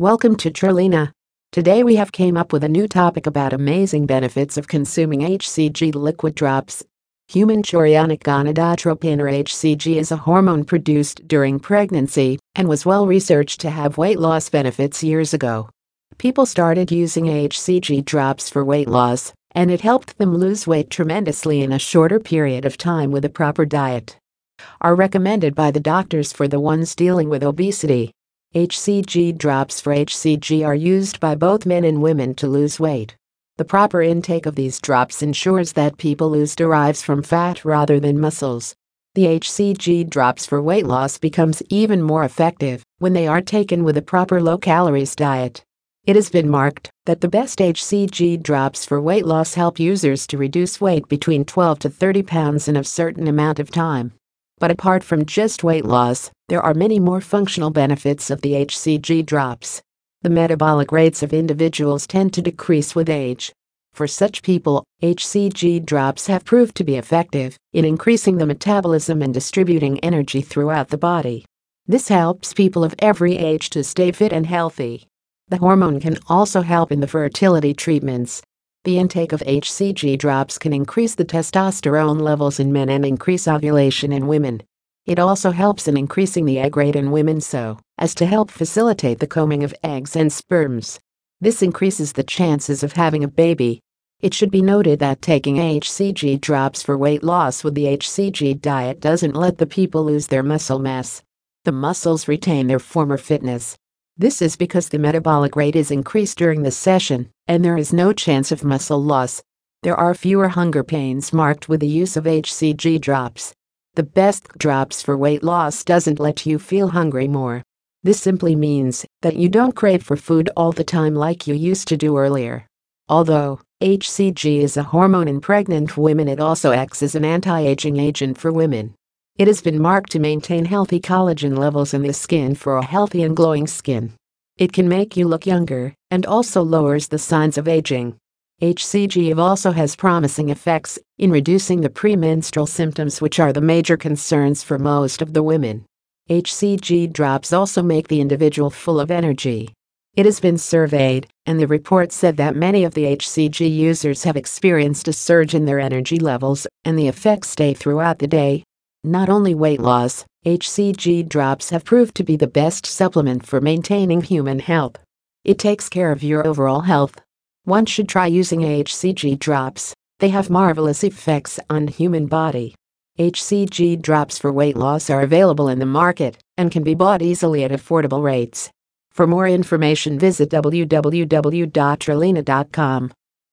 Welcome to Trillena. Today we have came up with a new topic about amazing benefits of consuming HCG liquid drops. Human chorionic gonadotropin or HCG is a hormone produced during pregnancy and was well researched to have weight loss benefits years ago. People started using HCG drops for weight loss, and it helped them lose weight tremendously in a shorter period of time with a proper diet. Are recommended by the doctors for the ones dealing with obesity. HCG drops for HCG are used by both men and women to lose weight. The proper intake of these drops ensures that people lose derives from fat rather than muscles. The HCG drops for weight loss becomes even more effective when they are taken with a proper low calories diet. It has been marked that the best HCG drops for weight loss help users to reduce weight between 12 to 30 pounds in a certain amount of time. But apart from just weight loss, there are many more functional benefits of the HCG drops. The metabolic rates of individuals tend to decrease with age. For such people, HCG drops have proved to be effective in increasing the metabolism and distributing energy throughout the body. This helps people of every age to stay fit and healthy. The hormone can also help in the fertility treatments. The intake of HCG drops can increase the testosterone levels in men and increase ovulation in women. It also helps in increasing the egg rate in women so as to help facilitate the combing of eggs and sperms. This increases the chances of having a baby. It should be noted that taking HCG drops for weight loss with the HCG diet doesn't let the people lose their muscle mass. The muscles retain their former fitness. This is because the metabolic rate is increased during the session, and there is no chance of muscle loss. There are fewer hunger pains marked with the use of HCG drops. The best drops for weight loss doesn't let you feel hungry more. This simply means that you don't crave for food all the time like you used to do earlier. Although HCG is a hormone in pregnant women, it also acts as an anti aging agent for women. It has been marked to maintain healthy collagen levels in the skin for a healthy and glowing skin. It can make you look younger and also lowers the signs of aging. HCG also has promising effects in reducing the premenstrual symptoms, which are the major concerns for most of the women. HCG drops also make the individual full of energy. It has been surveyed, and the report said that many of the HCG users have experienced a surge in their energy levels, and the effects stay throughout the day, not only weight loss, HCG drops have proved to be the best supplement for maintaining human health. It takes care of your overall health. One should try using HCG drops. They have marvelous effects on human body. HCG drops for weight loss are available in the market and can be bought easily at affordable rates. For more information visit www.trillena.com.